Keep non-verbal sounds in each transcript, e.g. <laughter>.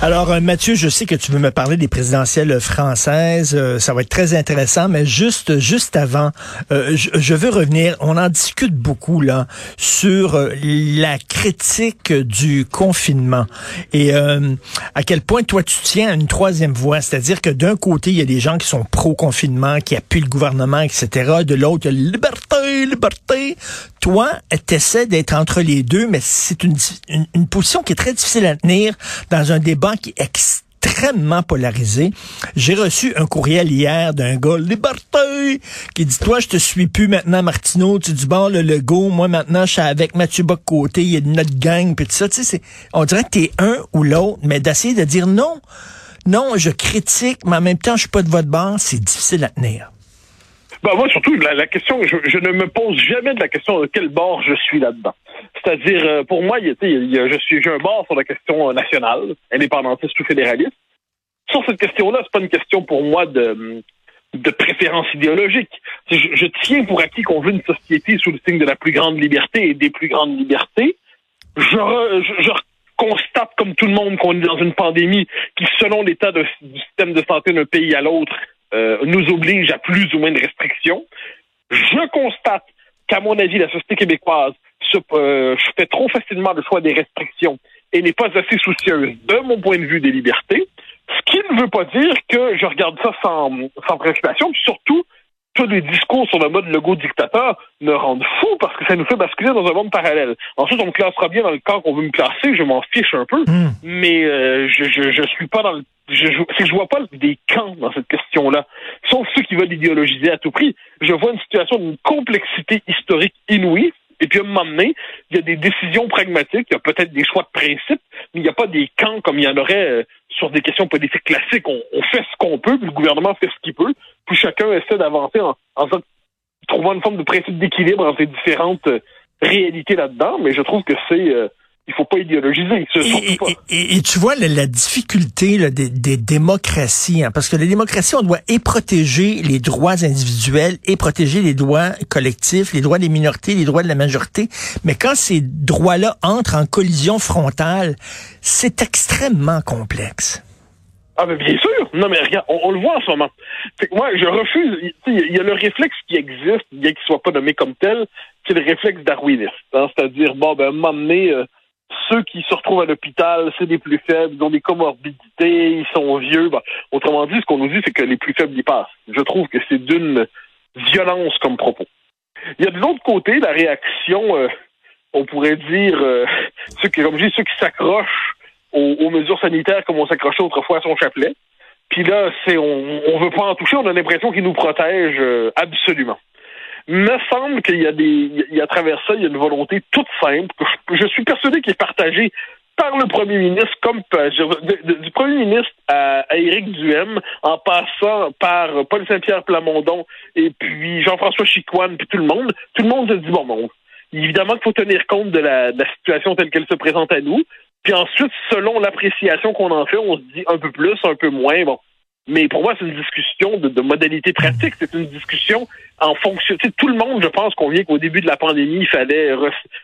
Alors, euh, Mathieu, je sais que tu veux me parler des présidentielles françaises. Euh, ça va être très intéressant, mais juste, juste avant, euh, je, veux revenir. On en discute beaucoup là sur la critique du confinement et à quel point toi tu tiens à une troisième voie, c'est-à-dire que d'un côté il y a des gens qui sont pro-confinement, qui appuient le gouvernement, etc. De l'autre, liberté, liberté. Toi, t'essaies d'être entre les deux, mais c'est une, position qui est très difficile à tenir dans un débat qui est extrêmement polarisé. J'ai reçu un courriel hier d'un gars, Liberté, qui dit, toi, je te suis plus maintenant, Martineau, tu dis, bon, le logo, moi, maintenant, je suis avec Mathieu Bock-Côté, il y a notre gang, puis tout ça, tu sais, on dirait que t'es un ou l'autre, mais d'essayer de dire non, non, je critique, mais en même temps, je suis pas de votre bande, c'est difficile à tenir. Ben moi, surtout, la, question, je, ne me pose jamais de la question de quel bord je suis là-dedans. C'est-à-dire, euh, pour moi, il, il je suis j'ai un bord sur la question nationale, indépendantiste ou fédéraliste. Sur cette question-là, c'est pas une question pour moi de, de préférence idéologique. Je, tiens pour acquis qu'on veut une société sous le signe de la plus grande liberté et des plus grandes libertés. Je constate, comme tout le monde, qu'on est dans une pandémie qui, selon l'état du système de santé d'un pays à l'autre, euh, nous oblige à plus ou moins de restrictions. Je constate qu'à mon avis, la société québécoise se, euh, fait trop facilement le choix des restrictions et n'est pas assez soucieuse, de mon point de vue, des libertés. Ce qui ne veut pas dire que je regarde ça sans, sans préoccupation, surtout, tous les discours sur le mode logo dictateur me rendent fou parce que ça nous fait basculer dans un monde parallèle. Ensuite, on me classera bien dans le camp qu'on veut me classer, je m'en fiche un peu, hmm. mais euh, je, je, je suis pas dans le je, je, je vois pas des camps dans cette question-là, sauf ceux qui veulent idéologiser à tout prix. Je vois une situation d'une complexité historique inouïe, et puis à un moment donné, il y a des décisions pragmatiques, il y a peut-être des choix de principe, mais il n'y a pas des camps comme il y en aurait euh, sur des questions politiques classiques. On, fait ce qu'on peut, puis le gouvernement fait ce qu'il peut, puis chacun essaie d'avancer en, en, trouvant une forme de principe d'équilibre entre les différentes euh, réalités là-dedans, mais je trouve que c'est... Euh, il faut pas idéologiser. Et, pas. Et, et, tu vois la, difficulté là, des, des, démocraties, hein, parce que les démocraties, on doit et protéger les droits individuels et protéger les droits collectifs, les droits des minorités, les droits de la majorité. Mais quand ces droits-là entrent en collision frontale, c'est extrêmement complexe. Ah mais bien sûr. Non mais regarde, on, le voit en ce moment. moi, je refuse. Il y a le réflexe qui existe, bien qu'il soit pas nommé comme tel, c'est le réflexe darwiniste. Hein, C'est-à-dire, bon, ben, m'emmener ceux qui se retrouvent à l'hôpital, c'est des plus faibles, ils ont des comorbidités, ils sont vieux. autrement dit, ce qu'on nous dit, c'est que les plus faibles y passent. Je trouve que c'est d'une violence comme propos. Il y a de l'autre côté la réaction, euh, on pourrait dire, euh, ceux qui, comme je dis, ceux qui s'accrochent aux, mesures sanitaires comme on s'accrochait autrefois à son chapelet. Puis là, c'est on, on veut pas en toucher, on a l'impression qu'ils nous protègent euh, absolument me semble qu'il y a des, il y a à travers ça, il y a une volonté toute simple que je, suis persuadé qu'elle est partagée par le premier ministre, comme euh, du premier ministre à, Éric Duhem, en passant par Paul Saint-Pierre Plamondon et puis Jean-François Chicoine, puis tout le monde. Tout le monde se dit bon, bon évidemment qu'il faut tenir compte de la, de la situation telle qu'elle se présente à nous. Puis ensuite, selon l'appréciation qu'on en fait, on se dit un peu plus, un peu moins. Bon, mais pour moi, c'est une discussion de, de modalités pratiques. C'est une discussion en fonction. Tout le monde, je pense, qu'on vient qu'au début de la pandémie, il fallait.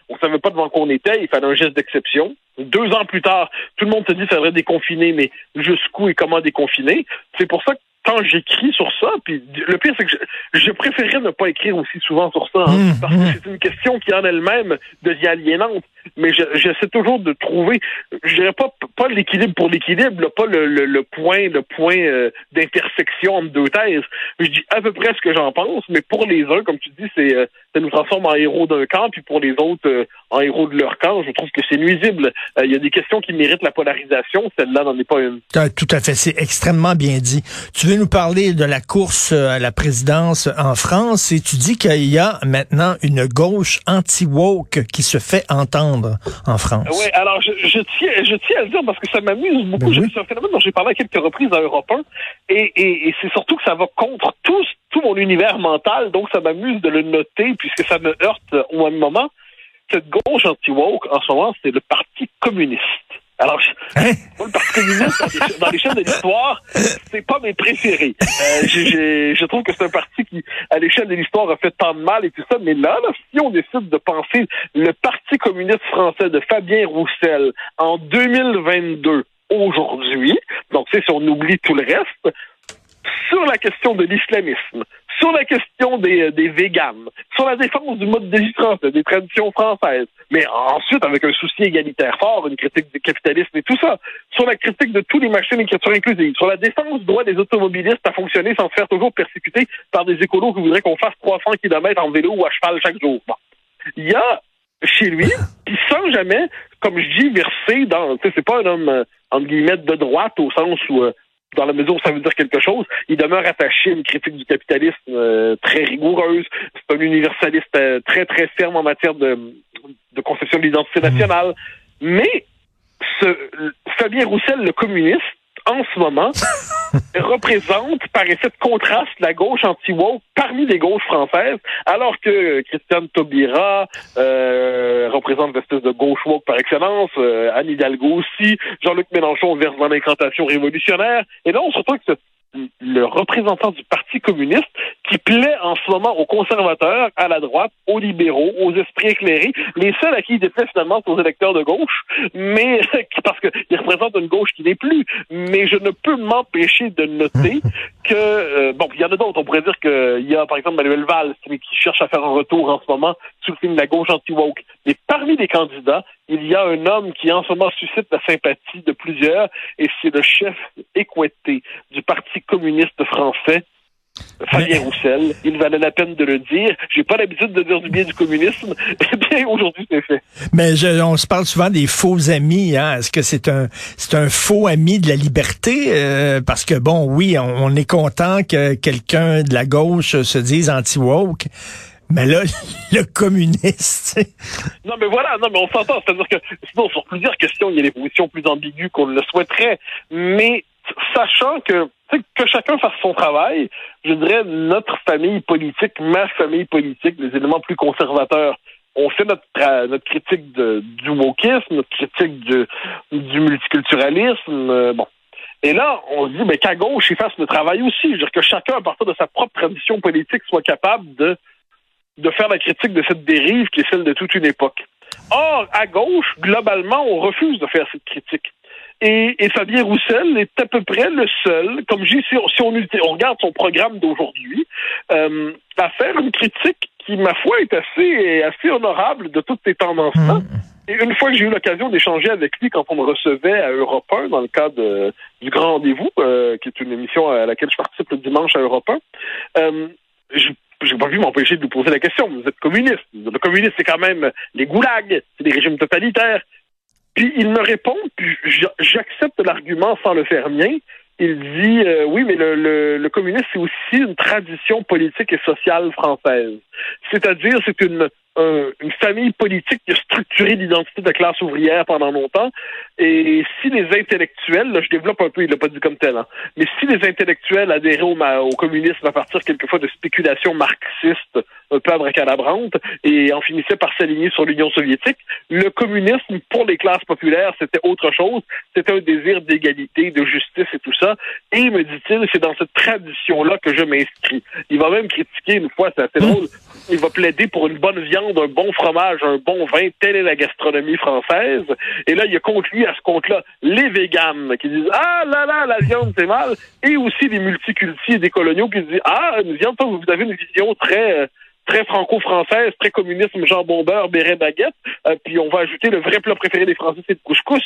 On savait pas devant quoi on était, il fallait un geste d'exception. Deux ans plus tard, tout le monde se dit qu'il faudrait déconfiner, mais jusqu'où et comment déconfiner. C'est pour ça que quand j'écris sur ça, puis le pire, c'est que je, préférerais ne pas écrire aussi souvent sur ça, hein, mmh, parce que mmh. c'est une question qui en elle-même devient aliénante. Mais j'essaie toujours de trouver, je dirais pas pas l'équilibre pour l'équilibre, pas le, le, point le point euh, d'intersection entre deux thèses. Je dis à peu près ce que j'en pense, mais pour les uns, comme tu dis, c'est euh, ça nous transforme en héros d'un camp, puis pour les autres, euh, en héros de leur camp. Je trouve que c'est nuisible. Il y a des questions qui méritent la polarisation, celle-là n'en est pas une. Tout à fait, c'est extrêmement bien dit. Tu veux nous parler de la course à la présidence en France et tu dis qu'il y a maintenant une gauche anti-woke qui se fait entendre en France. Oui, alors je, je, tiens, je tiens à le dire parce que ça m'amuse beaucoup. Ben c'est un phénomène dont j'ai parlé à quelques reprises à Europe 1 et, et, et c'est surtout que ça va contre tout, tout mon univers mental, donc ça m'amuse de le noter puisque ça me heurte au même moment. Cette gauche anti-woke, en ce moment, c'est le Parti communiste. Alors, hein? moi, le Parti communiste, dans les, chaînes de l'histoire, c'est pas mes préférés. Euh, je trouve que c'est un parti qui, à l'échelle de l'histoire, a fait tant de mal et tout ça. Mais là, là, si on décide de penser le Parti communiste français de Fabien Roussel en 2022, aujourd'hui, donc si on oublie tout le reste, sur la question de l'islamisme, sur la question des, euh, des véganes, sur la défense du mode de vie français, des traditions françaises, mais ensuite avec un souci égalitaire fort, une critique du capitalisme et tout ça, sur la critique de tous les machines d'écriture inclusive, sur la défense du droit des automobilistes à fonctionner sans se faire toujours persécuter par des écolos qui voudraient qu'on fasse 300 km en vélo ou à cheval chaque jour. Il y a chez lui, <laughs> qui sans jamais, comme je dis, verser dans, c'est pas un homme, euh, entre guillemets, de droite au sens où euh, dans la mesure où ça veut dire quelque chose, il demeure attaché à une critique du capitalisme euh, très rigoureuse. C'est un universaliste euh, très, très ferme en matière de, de conception de l'identité mmh. nationale. Mais ce, Fabien Roussel, le communiste, en ce moment, <laughs> représente, par effet de contraste, la gauche anti-woke parmi les gauches françaises, alors que Christiane Taubira euh, représente l'espèce de gauche woke par excellence, euh, Anne Hidalgo aussi, Jean-Luc Mélenchon verse dans l'incantation révolutionnaire, et là on se retrouve que le représentant du Parti communiste qui plaît en ce moment aux conservateurs, à la droite, aux libéraux, aux esprits éclairés. Les seuls à qui il déplaît finalement, sont aux électeurs de gauche, mais <laughs> parce qu'ils représentent une gauche qui n'est plus. Mais je ne peux m'empêcher de noter <laughs> que, bon, il y en a d'autres. On pourrait dire qu'il y a, par exemple, Manuel Valls qui, cherche à faire un retour en ce moment sous le la gauche anti-woke. Mais parmi les candidats, il y a un homme qui en ce moment suscite la sympathie de plusieurs, et c'est le chef équetté du Parti communiste français, Fabien Roussel, il valait la peine de le dire. J'ai pas l'habitude de dire du bien du communisme. <laughs> Eh bien, aujourd'hui, c'est fait. Mais on se parle souvent des faux amis. Hein? Est-ce que c'est un c'est un faux ami de la liberté? Euh, parce que bon, oui, on, est content que quelqu'un de la gauche se dise anti-woke. Mais là, <laughs> le communiste. non, mais voilà, non, mais on s'entend. C'est-à-dire que sinon, sur plusieurs questions, il y a des positions plus ambiguës qu'on le souhaiterait. Mais sachant que que chacun fasse son travail, je dirais notre famille politique, ma famille politique, les éléments plus conservateurs, on fait notre, notre critique du wokisme, notre critique du, multiculturalisme, euh, bon. Et là, on se dit, mais qu'à gauche, ils fassent le travail aussi. Je veux dire que chacun, à partir de sa propre tradition politique, soit capable de, de faire la critique de cette dérive qui est celle de toute une époque. Or, à gauche, globalement, on refuse de faire cette critique. Et, Fabien Roussel est à peu près le seul, comme je dis, si, on, on, regarde son programme d'aujourd'hui, euh, à faire une critique qui, ma foi, est assez, assez honorable de toutes ces tendances-là. Mm. Et une fois que j'ai eu l'occasion d'échanger avec lui quand on me recevait à Europe 1 dans le cadre du Grand Rendez-vous, euh, qui est une émission à laquelle je participe le dimanche à Europe 1, euh, je j'ai pas pu m'empêcher de vous poser la question. Vous êtes communiste. Le communiste, c'est quand même les goulags, c'est des régimes totalitaires. Puis il me répond, puis j'accepte l'argument sans le faire mien. Il dit euh, oui, mais le, le, le communisme, c'est aussi une tradition politique et sociale française. C'est-à-dire, c'est une une famille politique qui a structuré l'identité de la classe ouvrière pendant longtemps. Et si les intellectuels, là, je développe un peu, il l'a pas dit comme tel, hein, mais si les intellectuels adhéraient au, au, communisme à partir quelquefois de spéculations marxistes un peu abracadabrantes et en finissaient par s'aligner sur l'Union soviétique, le communisme pour les classes populaires, c'était autre chose. C'était un désir d'égalité, de justice et tout ça. Et, me dit-il, c'est dans cette tradition-là que je m'inscris. Il va même critiquer une fois, c'est assez drôle, il va plaider pour une bonne viande, un bon fromage, un bon vin. Telle est la gastronomie française. Et là, il a contre à ce compte-là, les véganes qui disent Ah là là, la viande, c'est mal. Et aussi les multicultis et des coloniaux qui disent Ah, une viande, vous avez une vision très très franco-française, très communisme, jambon beurre, béret baguette, euh, puis on va ajouter le vrai plat préféré des Français, c'est le couscous.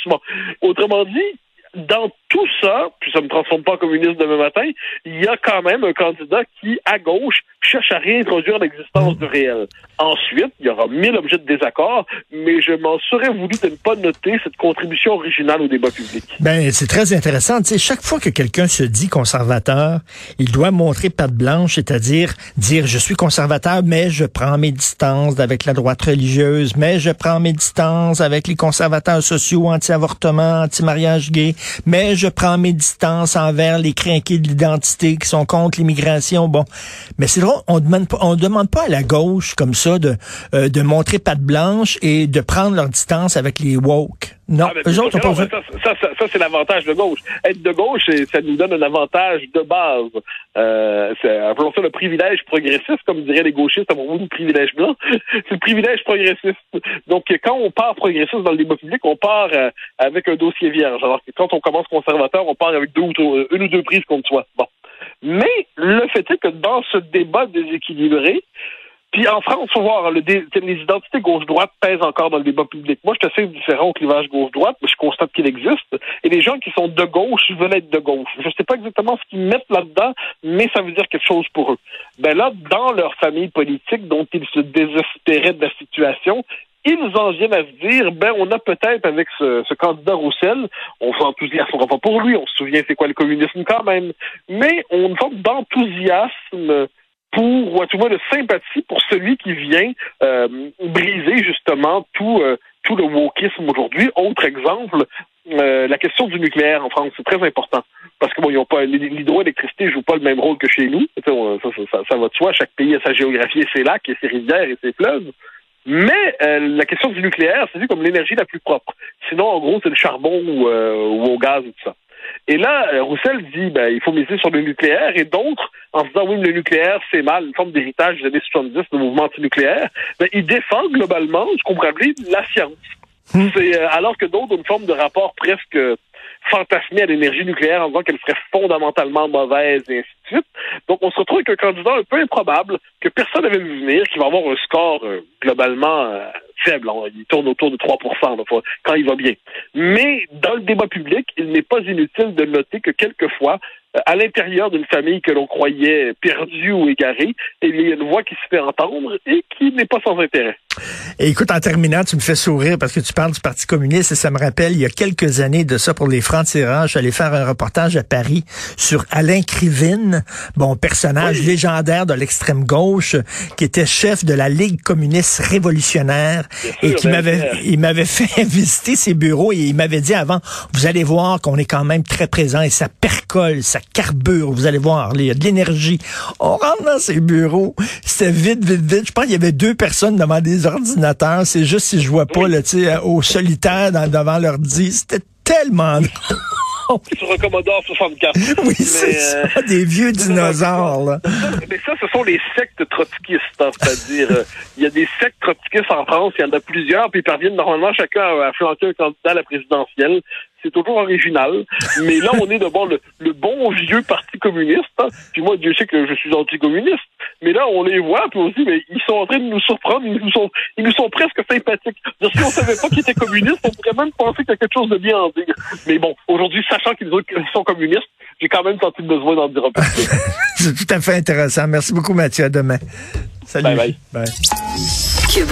Autrement dit, dans tout ça, puis ça ne me transforme pas en communiste demain matin, il y a quand même un candidat qui, à gauche, cherche à réintroduire l'existence du réel. Ensuite, il y aura mille objets de désaccord, mais je m'en serais voulu de ne pas noter cette contribution originale au débat public. Ben, c'est très intéressant. Tu chaque fois que quelqu'un se dit conservateur, il doit montrer patte blanche, c'est-à-dire dire je suis conservateur, mais je prends mes distances avec la droite religieuse, mais je prends mes distances avec les conservateurs sociaux, anti-avortement, anti-mariage gay, mais je prends mes distances envers les crinqués de l'identité qui sont contre l'immigration. Bon, mais c'est drôle, on demande pas, on demande pas à la gauche comme ça de euh, de montrer patte blanche et de prendre leur distance avec les woke. Non, Ah, ben, eux autres pas ça, ça, ça, ça, c'est l'avantage de gauche. Être de gauche, ça nous donne un avantage de base. Euh, c'est, appelons ça le privilège progressiste, comme diraient les gauchistes à propos du privilège blanc. <laughs> c'est le privilège progressiste. Donc, quand on part progressiste dans le débat public, on part euh, avec un dossier vierge. Alors que quand on commence conservateur, on part avec deux ou trois- une ou deux prises contre soi. Bon. Mais le fait est que dans ce débat déséquilibré, puis en France, faut voir, les identités gauche-droite pèsent encore dans le débat public. Moi, je suis assez différent au clivage gauche-droite, mais je constate qu'il existe. Et les gens qui sont de gauche veulent être de gauche. Je ne sais pas exactement ce qu'ils mettent là-dedans, mais ça veut dire quelque chose pour eux. Ben là, dans leur famille politique, dont ils se désespéraient de la situation, ils en viennent à se dire, ben, on a peut-être avec ce, candidat Roussel, on s'enthousiasmera pas pour lui, on se souvient c'est quoi le communisme quand même, mais on une d'enthousiasme pour, ou à tout moins de sympathie pour celui qui vient euh, briser justement tout, euh, tout le wokisme aujourd'hui. Autre exemple, euh, la question du nucléaire en France, c'est très important. Parce que bon, ils ont pas l'hydroélectricité joue pas le même rôle que chez nous. Ça, ça, ça, ça va de soi. Chaque pays a sa géographie et ses lacs et ses rivières et ses fleuves. Mais euh, la question du nucléaire, c'est vu comme l'énergie la plus propre. Sinon, en gros, c'est le charbon ou, euh, ou au gaz et tout ça. Et là, euh, Roussel dit ben, il faut miser sur le nucléaire, et d'autres, en se disant oui, mais le nucléaire, c'est mal, une forme d'héritage des années 70 du mouvement antinucléaire, ben, il défend globalement, qu'on pourrait appeler la science. C'est euh, alors que d'autres ont une forme de rapport presque fantasmé à l'énergie nucléaire en disant qu'elle serait fondamentalement mauvaise et ainsi de suite. Donc on se retrouve avec un candidat un peu improbable que personne n'avait vu venir, qui va avoir un score euh, globalement euh, faible. Il tourne autour de 3 là, quand il va bien. Mais dans le débat public, il n'est pas inutile de noter que quelquefois, euh, à l'intérieur d'une famille que l'on croyait perdue ou égarée, il y a une voix qui se fait entendre et qui n'est pas sans intérêt. Et écoute, en terminant, tu me fais sourire parce que tu parles du Parti communiste et ça me rappelle, il y a quelques années de ça pour les francs-tireurs, je suis allé faire un reportage à Paris sur Alain Krivine, bon, personnage légendaire de l'extrême gauche, qui était chef de la Ligue communiste révolutionnaire et qui m'avait, <laughs> il m'avait fait <laughs> visiter ses bureaux et il m'avait dit avant, vous allez voir qu'on est quand même très présent et ça percole, ça carbure, vous allez voir, il y a de l'énergie. On rentre dans ses bureaux, c'était vite, vite, vite. Je pense qu'il y avait deux personnes devant des ordinateurs. C'est juste si je vois pas, tu sais, au solitaire dans- devant l'ordi. C'était tellement. <laughs> Sur un Commodore 64. Oui, c'est euh, ça, des vieux dinosaures, là. Mais ça, ce sont les sectes trotskistes, hein. c'est-à-dire, euh, il y a des sectes trotskistes en France, il y en a plusieurs, puis ils parviennent normalement chacun à, à flanquer un candidat à la présidentielle. C'est toujours original, mais là, on est devant le, le bon vieux parti communiste. hein. Puis moi, Dieu sait que je suis anticommuniste, mais là, on les voit, puis aussi, mais ils sont en train de nous surprendre, ils nous sont, ils nous sont presque sympathiques. Donc, si on savait pas qu'ils étaient communistes, on pourrait même penser qu'il y a quelque chose de bien en dire. Mais bon, aujourd'hui, sachant qu'ils sont communistes, j'ai quand même senti le besoin d'en dire un peu plus. <laughs> C'est tout à fait intéressant. Merci beaucoup, Mathieu. À demain. Salut. Bye bye. Bye.